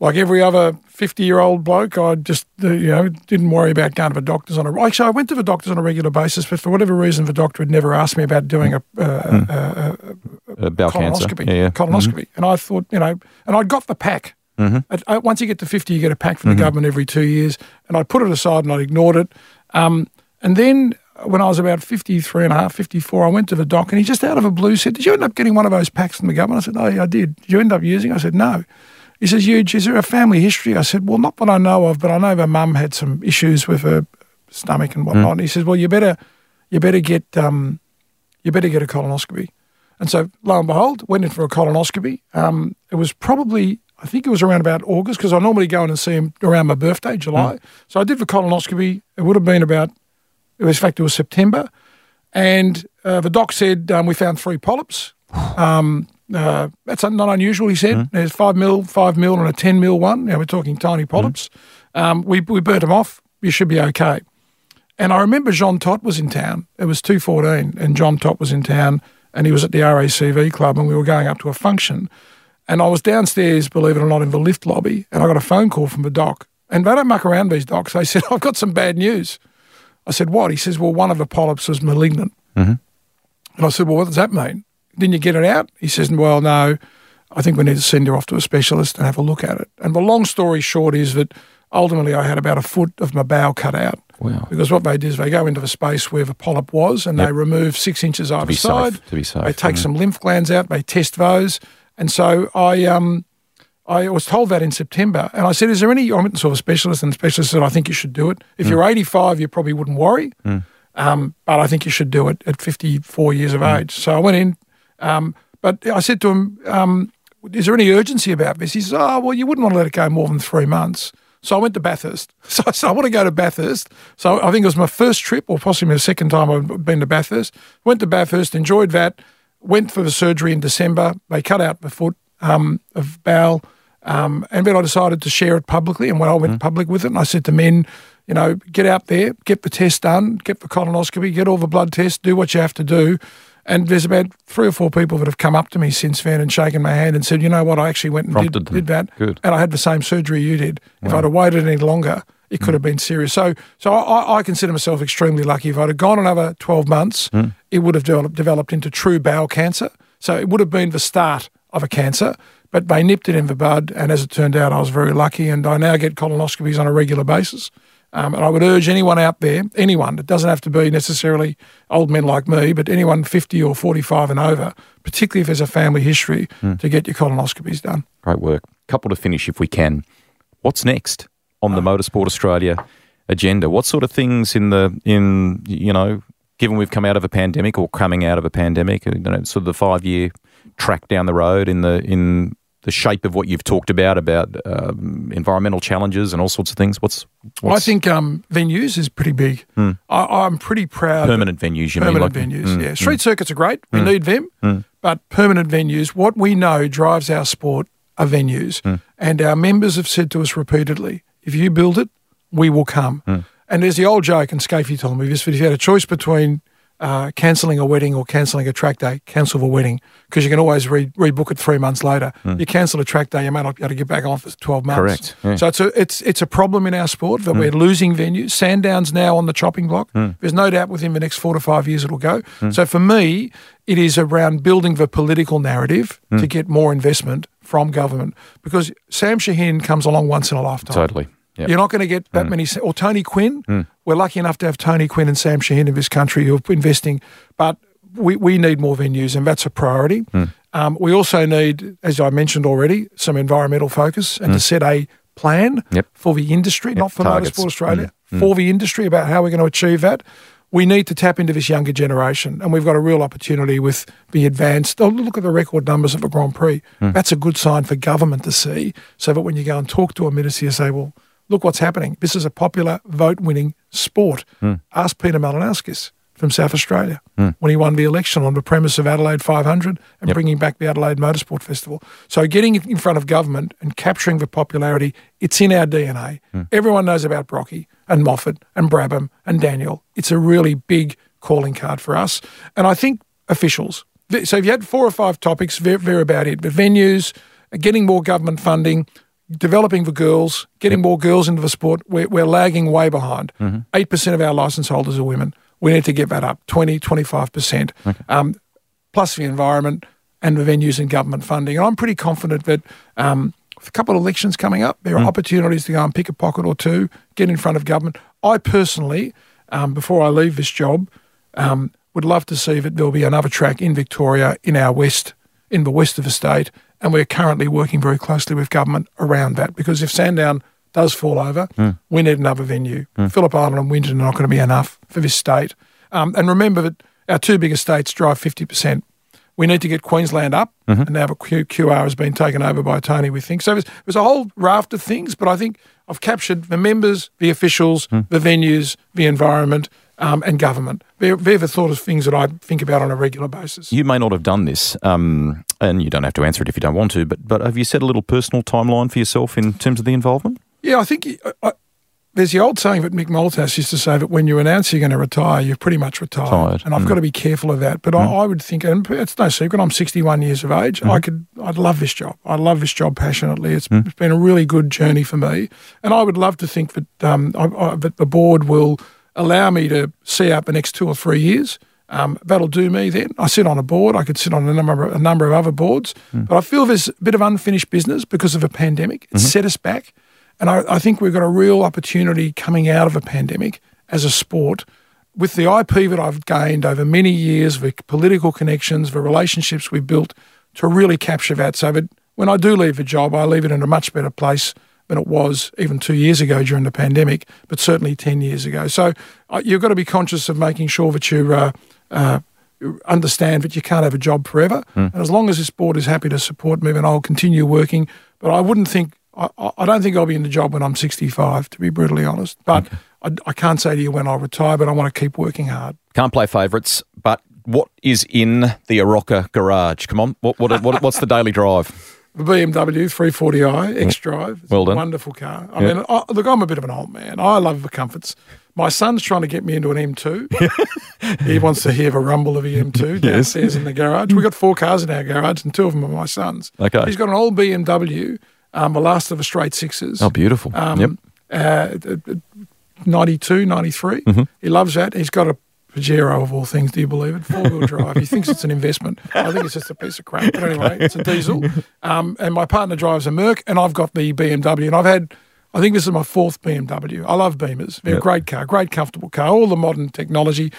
like every other fifty-year-old bloke, I just uh, you know didn't worry about going to the doctors on a. Actually, I went to the doctors on a regular basis, but for whatever reason, the doctor had never asked me about doing a, uh, a, Uh, bowel cancer. colonoscopy. Yeah, yeah. Colonoscopy, and I thought you know, and I'd got the pack. Mm-hmm. At- once you get to 50, you get a pack from the government every two years. And I put it aside and I ignored it. Um, and then when I was about 53 and a half, 54, I went to the doc and he just out of a blue said, Did you end up getting one of those packs from the government? I said, Oh, yeah, I did. Did you end up using it? I said, No. He says, Euge, is there a family history? I said, Well, not that I know of, but I know her mum had some issues with her stomach and whatnot. And he says, Well, you better, you better get, um, you better get a colonoscopy. And so, lo and behold, went in for a colonoscopy. Um, it was probably, I think it was around about August, because I normally go in and see him around my birthday, July. So I did the colonoscopy. It would have been about, it was, in fact, it was September. And uh, the doc said, um, we found three polyps. (sighs) Um, uh, that's not unusual, he said. There's five mil, five mil, and a 10 mil one. Now we're talking tiny polyps. Um, we, we burnt them off. You should be okay. And I remember Jean Todt was in town. It was 214, and Jean Todt was in town, and he was at the RACV club, and we were going up to a function. And I was downstairs, believe it or not, in the lift lobby, and I got a phone call from the doc. And they don't muck around these docs. They (laughs) said, I've got some bad news. I said, What? He says, Well, one of the polyps was malignant. And I said, Well, what does that mean? Didn't you get it out? He says, Well, no, I think we need to send her off to a specialist and have a look at it. And the long story short is that ultimately I had about a foot of my bowel cut out. Wow. Because what they did is they go into the space where the polyp was and they remove six inches either be side. safe, to be safe, They take mm. some lymph glands out, they test those. And so I um I was told that in September. And I said, Is there any I went and saw a specialist and the specialist said, I think you should do it. If you're 85, you probably wouldn't worry. Um, but I think you should do it at 54 years of age. So I went in. Um, but I said to him, um, Is there any urgency about this? He says, Oh, well, you wouldn't want to let it go more than three months. So I went to Bathurst. (laughs) So I said, I want to go to Bathurst. So I think it was my first trip, or possibly my second time I've been to Bathurst. Went to Bathurst, enjoyed that. Went for the surgery in December. They cut out the foot um, of bowel. Um, and then I decided to share it publicly. And when I went public with it, and I said to men, you know, get out there, get the test done, get the colonoscopy, get all the blood tests, do what you have to do. And there's about three or four people that have come up to me since then and shaken my hand and said, you know what, I actually went and did, did that. Good. And I had the same surgery you did. If I'd have waited any longer, it could have been serious. So, so I, I consider myself extremely lucky. If I'd have gone another 12 months, it would have developed, developed into true bowel cancer. So it would have been the start of a cancer, but they nipped it in the bud. And as it turned out, I was very lucky. And I now get colonoscopies on a regular basis. Um, and I would urge anyone out there, anyone, it doesn't have to be necessarily old men like me, but anyone 50 or 45 and over, particularly if there's a family history, to get your colonoscopies done. Great work. Couple to finish, if we can. What's next on the Motorsport Australia agenda? What sort of things in the in you know, given we've come out of a pandemic or coming out of a pandemic, you know, sort of the five year track down the road in the in the shape of what you've talked about about um, environmental challenges and all sorts of things. What's, Well, I think um, venues is pretty big. I, I'm pretty proud. permanent venues? You permanent mean like, venues, Mm, yeah. Street circuits are great. We need them. But permanent venues, what we know drives our sport are venues. And our members have said to us repeatedly, if you build it, we will come. Hmm. And there's the old joke, and Skaife told me this, but if you had a choice between uh, cancelling a wedding or cancelling a track day, cancel the wedding because you can always re- rebook it three months later. Hmm. You cancel a track day, you may not be able to get back on for 12 months. Hmm. Correct, yeah. So it's a, it's, it's a problem in our sport that hmm. we're losing venues. Sandown's now on the chopping block. There's no doubt within the next four to five years it'll go. So for me, it is around building the political narrative to get more investment from government because Sam Shahin comes along once in a lifetime. Totally. Yep. You're not going to get that mm. many. Or Tony Quinn. Mm. We're lucky enough to have Tony Quinn and Sam Shahin in this country who are investing, but we, we need more venues, and that's a priority. Mm. Um, we also need, as I mentioned already, some environmental focus and to set a plan Yep. for the industry, not for targets. Motorsport Australia, for the industry about how we're going to achieve that. We need to tap into this younger generation, and we've got a real opportunity with the advanced. Oh, look at the record numbers of the Grand Prix. That's a good sign for government to see, so that when you go and talk to a minister, you say, "Well, look what's happening. This is a popular vote-winning sport." Hmm. Ask Peter Malinauskas from South Australia hmm. when he won the election on the premise of Adelaide 500 and bringing back the Adelaide Motorsport Festival. So getting in front of government and capturing the popularity, it's in our DNA. Hmm. Everyone knows about Brocky and Moffat and Brabham and Daniel. It's a really big calling card for us. And I think officials. So if you had four or five topics, they're, they're about it. But venues, getting more government funding, developing the girls, getting more girls into the sport, we're, we're lagging way behind. 8% of our license holders are women. We need to get that up 20, 25%. Um, plus the environment and the venues and government funding. And I'm pretty confident that um, with a couple of elections coming up, there are opportunities to go and pick a pocket or two, get in front of government. I personally, um, before I leave this job, um, would love to see that there'll be another track in Victoria, in our west, in the west of the state, and we're currently working very closely with government around that because if Sandown does fall over, hmm. we need another venue. Hmm. Phillip Island and Winton are not going to be enough for this state. Um, and remember that our two biggest states drive 50%. We need to get Queensland up, mm-hmm. and now the Q- QR has been taken over by Tony, we think. So there's, there's a whole raft of things, but I think I've captured the members, the officials, hmm. the venues, the environment, um, and government. They're, they're the sort of things that I think about on a regular basis. You may not have done this, um, and you don't have to answer it if you don't want to, but, but have you set a little personal timeline for yourself in terms of the involvement? Yeah, I think I, I, there's the old saying that Mick Malthouse used to say that when you announce you're going to retire, you're pretty much retired. Retired, And I've got to be careful of that. But I, I would think, and it's no secret, I'm 61 years of age. I could, I'd love this job. I love this job passionately. It's, it's been a really good journey for me, and I would love to think that um, I, I, that the board will allow me to see out the next two or three years. Um, that'll do me then. I sit on a board. I could sit on a number of, a number of other boards, but I feel there's a bit of unfinished business because of a pandemic. It's set us back. And I, I think we've got a real opportunity coming out of a pandemic as a sport with the IP that I've gained over many years, the political connections, the relationships we've built to really capture that. So that when I do leave the job, I leave it in a much better place than it was even two years ago during the pandemic, but certainly 10 years ago. So uh, you've got to be conscious of making sure that you uh, uh, understand that you can't have a job forever. And as long as this board is happy to support me, then I'll continue working. But I wouldn't think, I, I- I don't think I'll be in the job when I'm 65, to be brutally honest. But I, I can't say to you when I'll retire, but I want to keep working hard. Can't play favourites, but what is in the Arocca garage? Come on, what, what, what what's the daily drive? The BMW 340i X Drive. It's Well a done. wonderful car. I Yeah. mean, I, look, I'm a bit of an old man. I love the comforts. My son's trying to get me into an M2. (laughs) he wants to hear the rumble of the M2 (laughs) downstairs in the garage. We've got four cars in our garage, and two of them are my son's. Okay. He's got an old BMW, um, the last of the straight sixes. Oh, beautiful. Um, yep. uh, uh, 92, 93. Mm-hmm. He loves that. He's got a Pajero of all things, do you believe it? Four wheel drive. He thinks it's an investment. I think it's just a piece of crap. But anyway, it's a diesel. Um, and my partner drives a Merc, and I've got the BMW. And I've had, I think this is my fourth BMW. I love Beamers. They're Yep. a great car, great comfortable car, all the modern technology.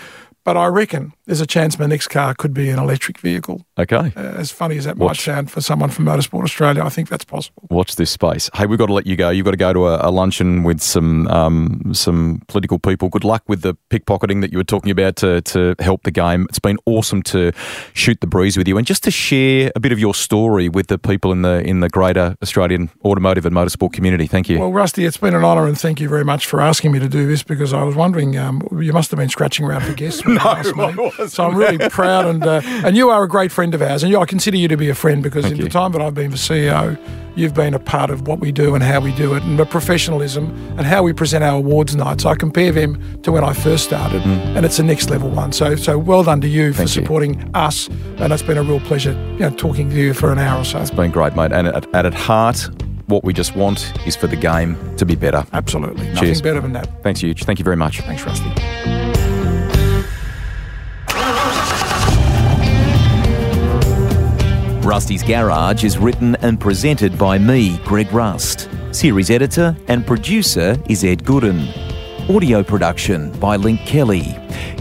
But I reckon there's a chance my next car could be an electric vehicle. Okay. Uh, as funny as that Watch. might sound for someone from Motorsport Australia, I think that's possible. Watch this space. Hey, we've got to let you go. You've got to go to a, a luncheon with some um, some political people. Good luck with the pickpocketing that you were talking about to, to help the game. It's been awesome to shoot the breeze with you and just to share a bit of your story with the people in the in the greater Australian automotive and motorsport community. Thank you. Well, Rusty, it's been an honour and thank you very much for asking me to do this because I was wondering, um, you must have been scratching around for guests when you asked me. I wasn't. So I'm really proud, and uh, and you are a great friend of ours, and you, I consider you to be a friend because Thank in you. the time that I've been the CEO, you've been a part of what we do and how we do it, and the professionalism and how we present our awards nights. I compare them to when I first started, and it's a next level one. So so well done to you for Mm. You. supporting us, and it's been a real pleasure, you know, talking to you for an hour or so. It's been great, mate. And at, at heart, what we just want is for the game to be better. Absolutely, nothing Cheers. better than that. Thanks, Euge. Thank you very much. Thanks, Rusty. Rusty's Garage is written and presented by me, Greg Rust. Series editor and producer is Ed Gooden. Audio production by Link Kelly.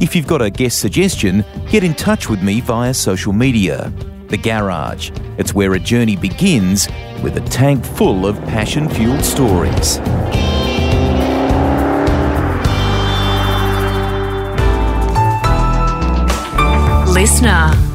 If you've got a guest suggestion, get in touch with me via social media. The Garage. It's where a journey begins with a tank full of passion fueled stories. Listener.